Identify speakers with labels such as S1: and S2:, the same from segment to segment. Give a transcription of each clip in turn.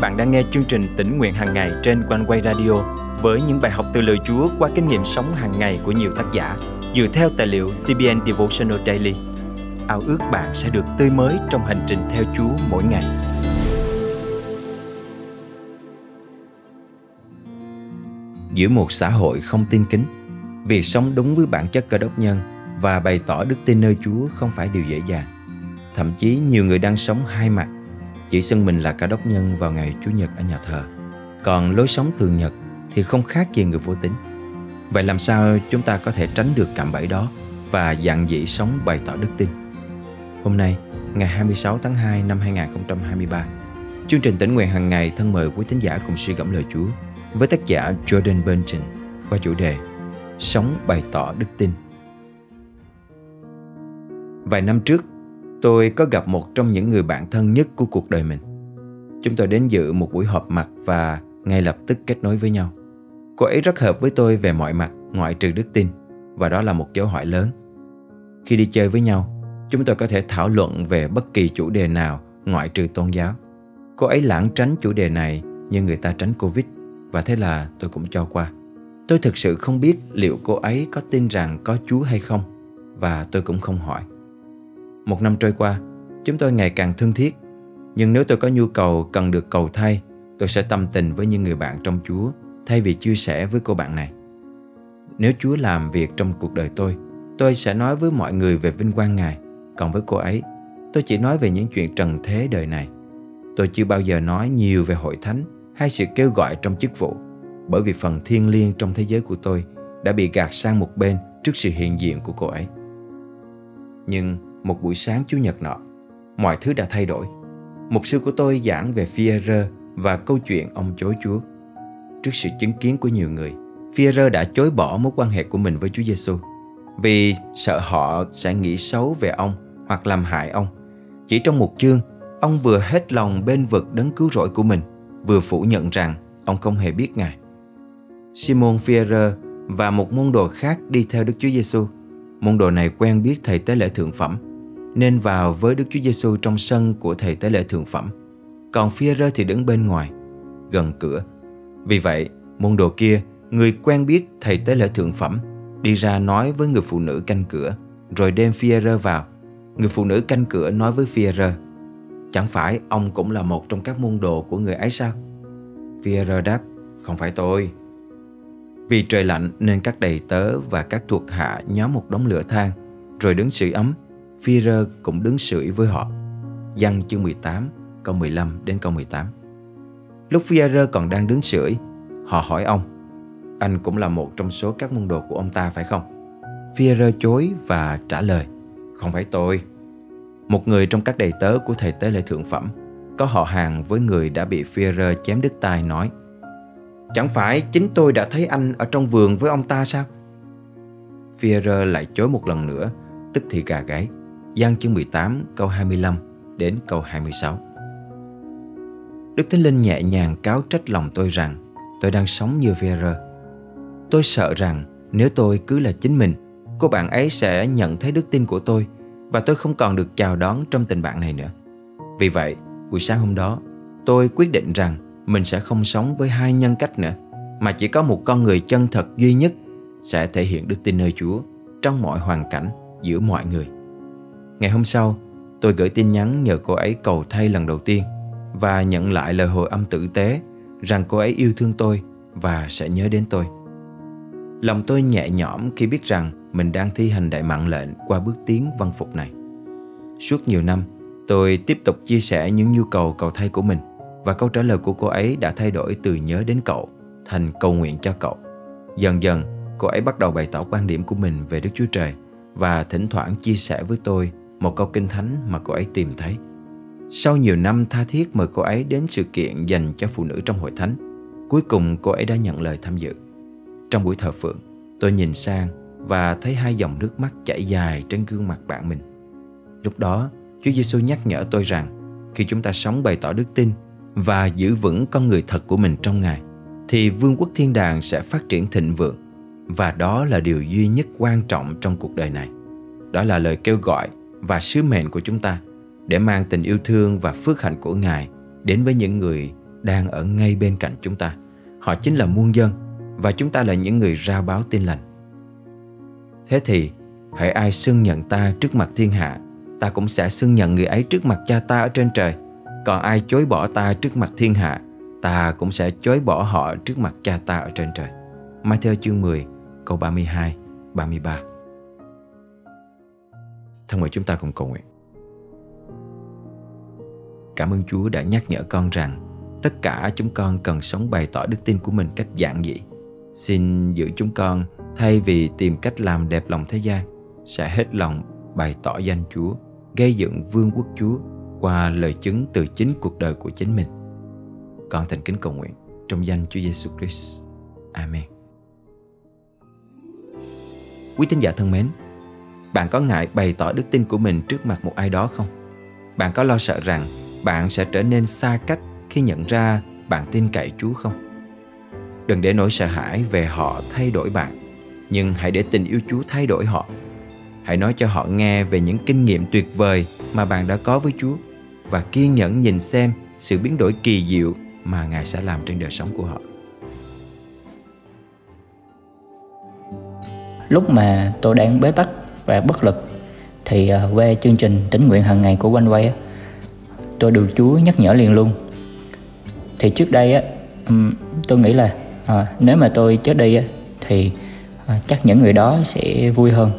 S1: bạn đang nghe chương trình tỉnh nguyện hàng ngày trên quanh quay radio với những bài học từ lời Chúa qua kinh nghiệm sống hàng ngày của nhiều tác giả dựa theo tài liệu CBN Devotional Daily. Ao ước bạn sẽ được tươi mới trong hành trình theo Chúa mỗi ngày. Giữa một xã hội không tin kính, việc sống đúng với bản chất cơ đốc nhân và bày tỏ đức tin nơi Chúa không phải điều dễ dàng. Thậm chí nhiều người đang sống hai mặt, chỉ xưng mình là cả đốc nhân vào ngày Chủ nhật ở nhà thờ. Còn lối sống thường nhật thì không khác gì người vô tính. Vậy làm sao chúng ta có thể tránh được cạm bẫy đó và dạng dĩ sống bày tỏ đức tin? Hôm nay, ngày 26 tháng 2 năm 2023, chương trình tỉnh nguyện hàng ngày thân mời quý thính giả cùng suy gẫm lời Chúa với tác giả Jordan Benton qua chủ đề Sống bày tỏ đức tin. Vài năm trước, tôi có gặp một trong những người bạn thân nhất của cuộc đời mình. Chúng tôi đến dự một buổi họp mặt và ngay lập tức kết nối với nhau. Cô ấy rất hợp với tôi về mọi mặt ngoại trừ đức tin và đó là một dấu hỏi lớn. Khi đi chơi với nhau, chúng tôi có thể thảo luận về bất kỳ chủ đề nào ngoại trừ tôn giáo. Cô ấy lãng tránh chủ đề này như người ta tránh Covid và thế là tôi cũng cho qua. Tôi thực sự không biết liệu cô ấy có tin rằng có Chúa hay không và tôi cũng không hỏi. Một năm trôi qua, chúng tôi ngày càng thân thiết nhưng nếu tôi có nhu cầu cần được cầu thay tôi sẽ tâm tình với những người bạn trong Chúa thay vì chia sẻ với cô bạn này. Nếu Chúa làm việc trong cuộc đời tôi, tôi sẽ nói với mọi người về vinh quang Ngài. Còn với cô ấy, tôi chỉ nói về những chuyện trần thế đời này. Tôi chưa bao giờ nói nhiều về hội thánh hay sự kêu gọi trong chức vụ, bởi vì phần thiêng liêng trong thế giới của tôi đã bị gạt sang một bên trước sự hiện diện của cô ấy. Nhưng một buổi sáng Chủ nhật nọ, mọi thứ đã thay đổi. Mục sư của tôi giảng về Führer và câu chuyện ông chối Chúa. Trước sự chứng kiến của nhiều người, Führer đã chối bỏ mối quan hệ của mình với Chúa Giêsu vì sợ họ sẽ nghĩ xấu về ông hoặc làm hại ông. Chỉ trong một chương, ông vừa hết lòng bên vực đấng cứu rỗi của mình, vừa phủ nhận rằng ông không hề biết Ngài. Simon Führer và một môn đồ khác đi theo Đức Chúa Giêsu. Môn đồ này quen biết thầy tế lễ thượng phẩm, nên vào với Đức Chúa Giêsu trong sân của thầy tế lễ thượng phẩm còn Führer thì đứng bên ngoài, gần cửa. Vì vậy, môn đồ kia, người quen biết thầy tế lễ thượng phẩm, đi ra nói với người phụ nữ canh cửa, rồi đem Führer vào. Người phụ nữ canh cửa nói với Führer, chẳng phải ông cũng là một trong các môn đồ của người ấy sao? Führer đáp, không phải tôi. Vì trời lạnh nên các đầy tớ và các thuộc hạ nhóm một đống lửa than, rồi đứng sưởi ấm. Führer cũng đứng sưởi với họ. Văn chương 18 câu 15 đến câu 18. Lúc Führer còn đang đứng sưởi, họ hỏi ông, anh cũng là một trong số các môn đồ của ông ta phải không? Führer chối và trả lời, không phải tôi. Một người trong các đầy tớ của thầy tế lễ thượng phẩm có họ hàng với người đã bị Führer chém đứt tai nói Chẳng phải chính tôi đã thấy anh ở trong vườn với ông ta sao? Führer lại chối một lần nữa, tức thì gà gáy. Giăng chương 18 câu 25 đến câu 26. Đức Thánh Linh nhẹ nhàng cáo trách lòng tôi rằng tôi đang sống như Vera. Tôi sợ rằng nếu tôi cứ là chính mình, cô bạn ấy sẽ nhận thấy đức tin của tôi và tôi không còn được chào đón trong tình bạn này nữa. Vì vậy, buổi sáng hôm đó, tôi quyết định rằng mình sẽ không sống với hai nhân cách nữa, mà chỉ có một con người chân thật duy nhất sẽ thể hiện đức tin nơi Chúa trong mọi hoàn cảnh giữa mọi người. Ngày hôm sau, tôi gửi tin nhắn nhờ cô ấy cầu thay lần đầu tiên – và nhận lại lời hồi âm tử tế rằng cô ấy yêu thương tôi và sẽ nhớ đến tôi. Lòng tôi nhẹ nhõm khi biết rằng mình đang thi hành đại mạng lệnh qua bước tiến văn phục này. Suốt nhiều năm, tôi tiếp tục chia sẻ những nhu cầu cầu thay của mình và câu trả lời của cô ấy đã thay đổi từ nhớ đến cậu thành cầu nguyện cho cậu. Dần dần, cô ấy bắt đầu bày tỏ quan điểm của mình về Đức Chúa Trời và thỉnh thoảng chia sẻ với tôi một câu kinh thánh mà cô ấy tìm thấy. Sau nhiều năm tha thiết mời cô ấy đến sự kiện dành cho phụ nữ trong hội thánh, cuối cùng cô ấy đã nhận lời tham dự. Trong buổi thờ phượng, tôi nhìn sang và thấy hai dòng nước mắt chảy dài trên gương mặt bạn mình. Lúc đó, Chúa Giêsu nhắc nhở tôi rằng khi chúng ta sống bày tỏ đức tin và giữ vững con người thật của mình trong Ngài, thì vương quốc thiên đàng sẽ phát triển thịnh vượng và đó là điều duy nhất quan trọng trong cuộc đời này. Đó là lời kêu gọi và sứ mệnh của chúng ta để mang tình yêu thương và phước hạnh của Ngài đến với những người đang ở ngay bên cạnh chúng ta. Họ chính là muôn dân và chúng ta là những người ra báo tin lành. Thế thì, hãy ai xưng nhận ta trước mặt thiên hạ, ta cũng sẽ xưng nhận người ấy trước mặt cha ta ở trên trời. Còn ai chối bỏ ta trước mặt thiên hạ, ta cũng sẽ chối bỏ họ trước mặt cha ta ở trên trời. Matthew chương 10, câu 32, 33. Thân mời chúng ta cùng cầu nguyện. Cảm ơn Chúa đã nhắc nhở con rằng tất cả chúng con cần sống bày tỏ đức tin của mình cách giản dị. Xin giữ chúng con thay vì tìm cách làm đẹp lòng thế gian, sẽ hết lòng bày tỏ danh Chúa, gây dựng vương quốc Chúa qua lời chứng từ chính cuộc đời của chính mình. Con thành kính cầu nguyện trong danh Chúa Giêsu Christ. Amen. Quý tín giả thân mến, bạn có ngại bày tỏ đức tin của mình trước mặt một ai đó không? Bạn có lo sợ rằng bạn sẽ trở nên xa cách khi nhận ra bạn tin cậy Chúa không? Đừng để nỗi sợ hãi về họ thay đổi bạn, nhưng hãy để tình yêu Chúa thay đổi họ. Hãy nói cho họ nghe về những kinh nghiệm tuyệt vời mà bạn đã có với Chúa và kiên nhẫn nhìn xem sự biến đổi kỳ diệu mà Ngài sẽ làm trên đời sống của họ.
S2: Lúc mà tôi đang bế tắc và bất lực thì ờ, về chương trình tính nguyện hàng ngày của quanh quay tôi được Chúa nhắc nhở liền luôn. Thì trước đây á tôi nghĩ là à, nếu mà tôi chết đi á thì à, chắc những người đó sẽ vui hơn.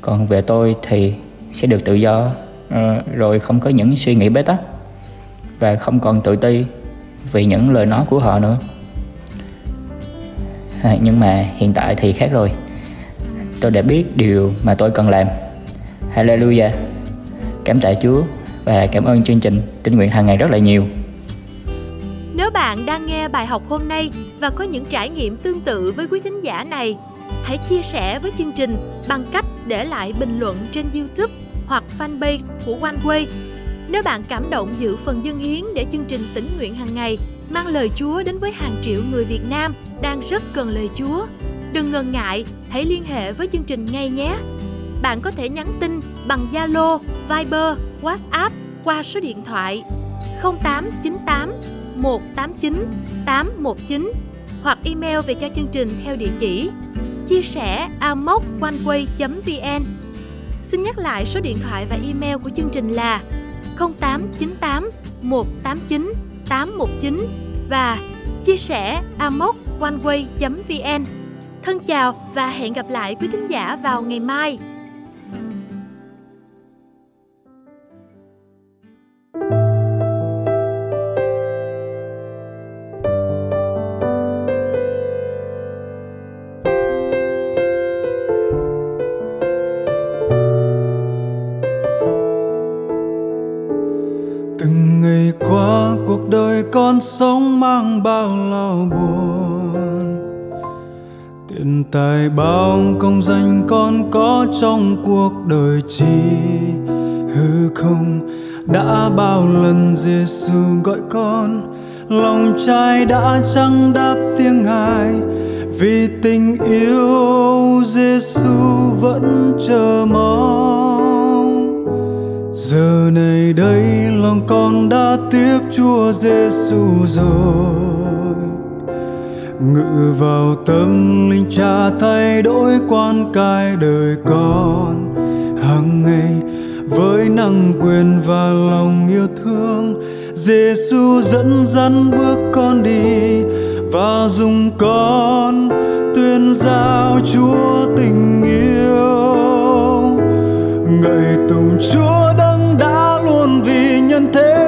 S2: Còn về tôi thì sẽ được tự do à, rồi không có những suy nghĩ bế tắc và không còn tự ti vì những lời nói của họ nữa. À, nhưng mà hiện tại thì khác rồi tôi đã biết điều mà tôi cần làm. Hallelujah. Cảm tạ chúa và cảm ơn chương trình tinh nguyện hàng ngày rất là nhiều.
S3: Nếu bạn đang nghe bài học hôm nay và có những trải nghiệm tương tự với quý thính giả này, hãy chia sẻ với chương trình bằng cách để lại bình luận trên youtube hoặc fanpage của OneWay nếu bạn cảm động giữ phần dân hiến để chương trình tỉnh nguyện hàng ngày mang lời Chúa đến với hàng triệu người Việt Nam đang rất cần lời Chúa. Đừng ngần ngại, hãy liên hệ với chương trình ngay nhé. Bạn có thể nhắn tin bằng Zalo, Viber, WhatsApp qua số điện thoại 0898 189 819 hoặc email về cho chương trình theo địa chỉ chia sẻ amoconeway.vn Xin nhắc lại số điện thoại và email của chương trình là 0898 189 819 và chia sẻ amoconeway.vn Thân chào và hẹn gặp lại quý thính giả vào ngày mai.
S4: từng ngày qua, cuộc đời con sống mang bao lo buồn tài bao công danh con có trong cuộc đời chi, hư không? Đã bao lần Giêsu gọi con, lòng trai đã chẳng đáp tiếng ai vì tình yêu Giêsu vẫn chờ mong. Giờ này đây lòng con đã tiếp Chúa Giêsu rồi ngự vào tâm linh cha, thay đổi quan cai đời con. Hàng ngày, với năng quyền và lòng yêu thương Giêsu dẫn dắt bước con đi và dùng con tuyên giao Chúa tình yêu. Ngợi tùng Chúa đấng đã luôn vì nhân thế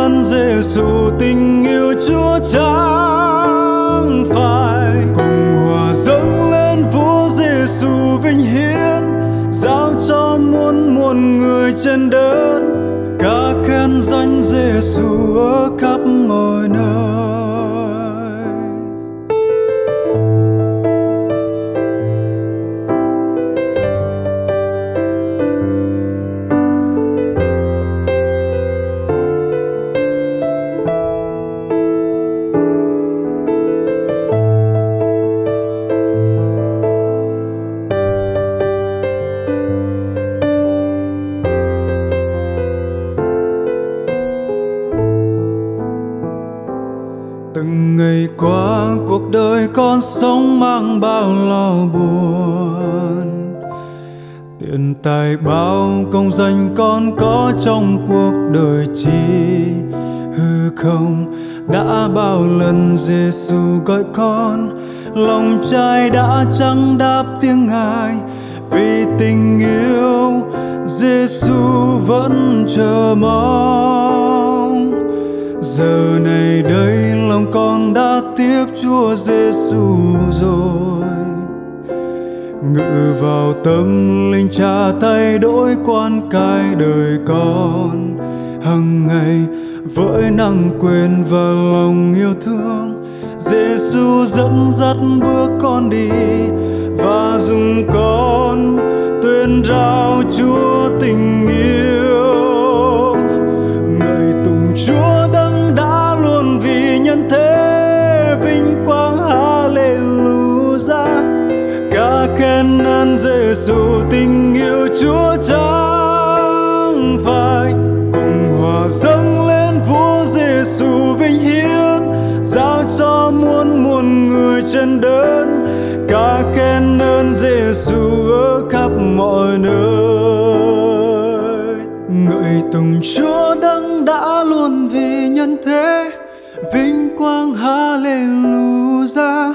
S4: ơn Giêsu tình yêu Chúa chẳng phải. Cùng hòa dâng lên Vua Giêsu vinh hiến, giao cho muôn muôn người trên đất ca khen danh Giêsu ở khắp mọi nơi. Ngày qua, cuộc đời con sống mang bao lo buồn. Tiền tài bao công danh con có trong cuộc đời chi? Hư không, đã bao lần Giêsu gọi con? Lòng trai đã chẳng đáp tiếng ngài. Vì tình yêu Giêsu vẫn chờ mong giờ này đây lòng con đã tiếp Chúa Giêsu rồi. Ngự vào tâm linh cha, thay đổi quan cái đời con. Hằng ngày, với năng quyền và lòng yêu thương Giêsu dẫn dắt bước con đi và dùng con tuyên rao Chúa tình yêu khen ơn Giêsu tình yêu Chúa chẳng phải. Cùng hòa dâng lên vua Giêsu vinh hiến, giao cho muôn muôn người trên đơn. Ca khen ơn Giêsu ở khắp mọi nơi. Ngợi tùng Chúa đấng đã luôn vì nhân thế, vinh quang Hallelujah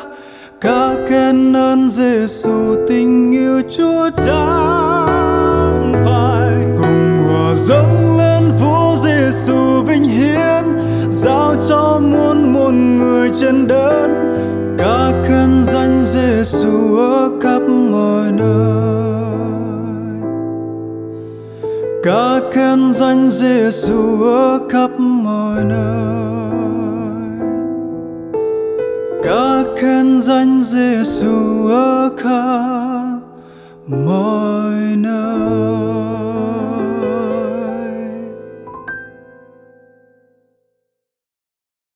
S4: ca khen ơn Giêsu tình yêu Chúa chẳng phải cùng hòa dâng lên vua Giêsu vinh hiến, giao cho muôn muôn người trên đất. Ca khen danh Giêsu ở khắp mọi nơi. Ca khen danh Giêsu ở khắp mọi nơi ca khen danh Giêsu ở khắp mọi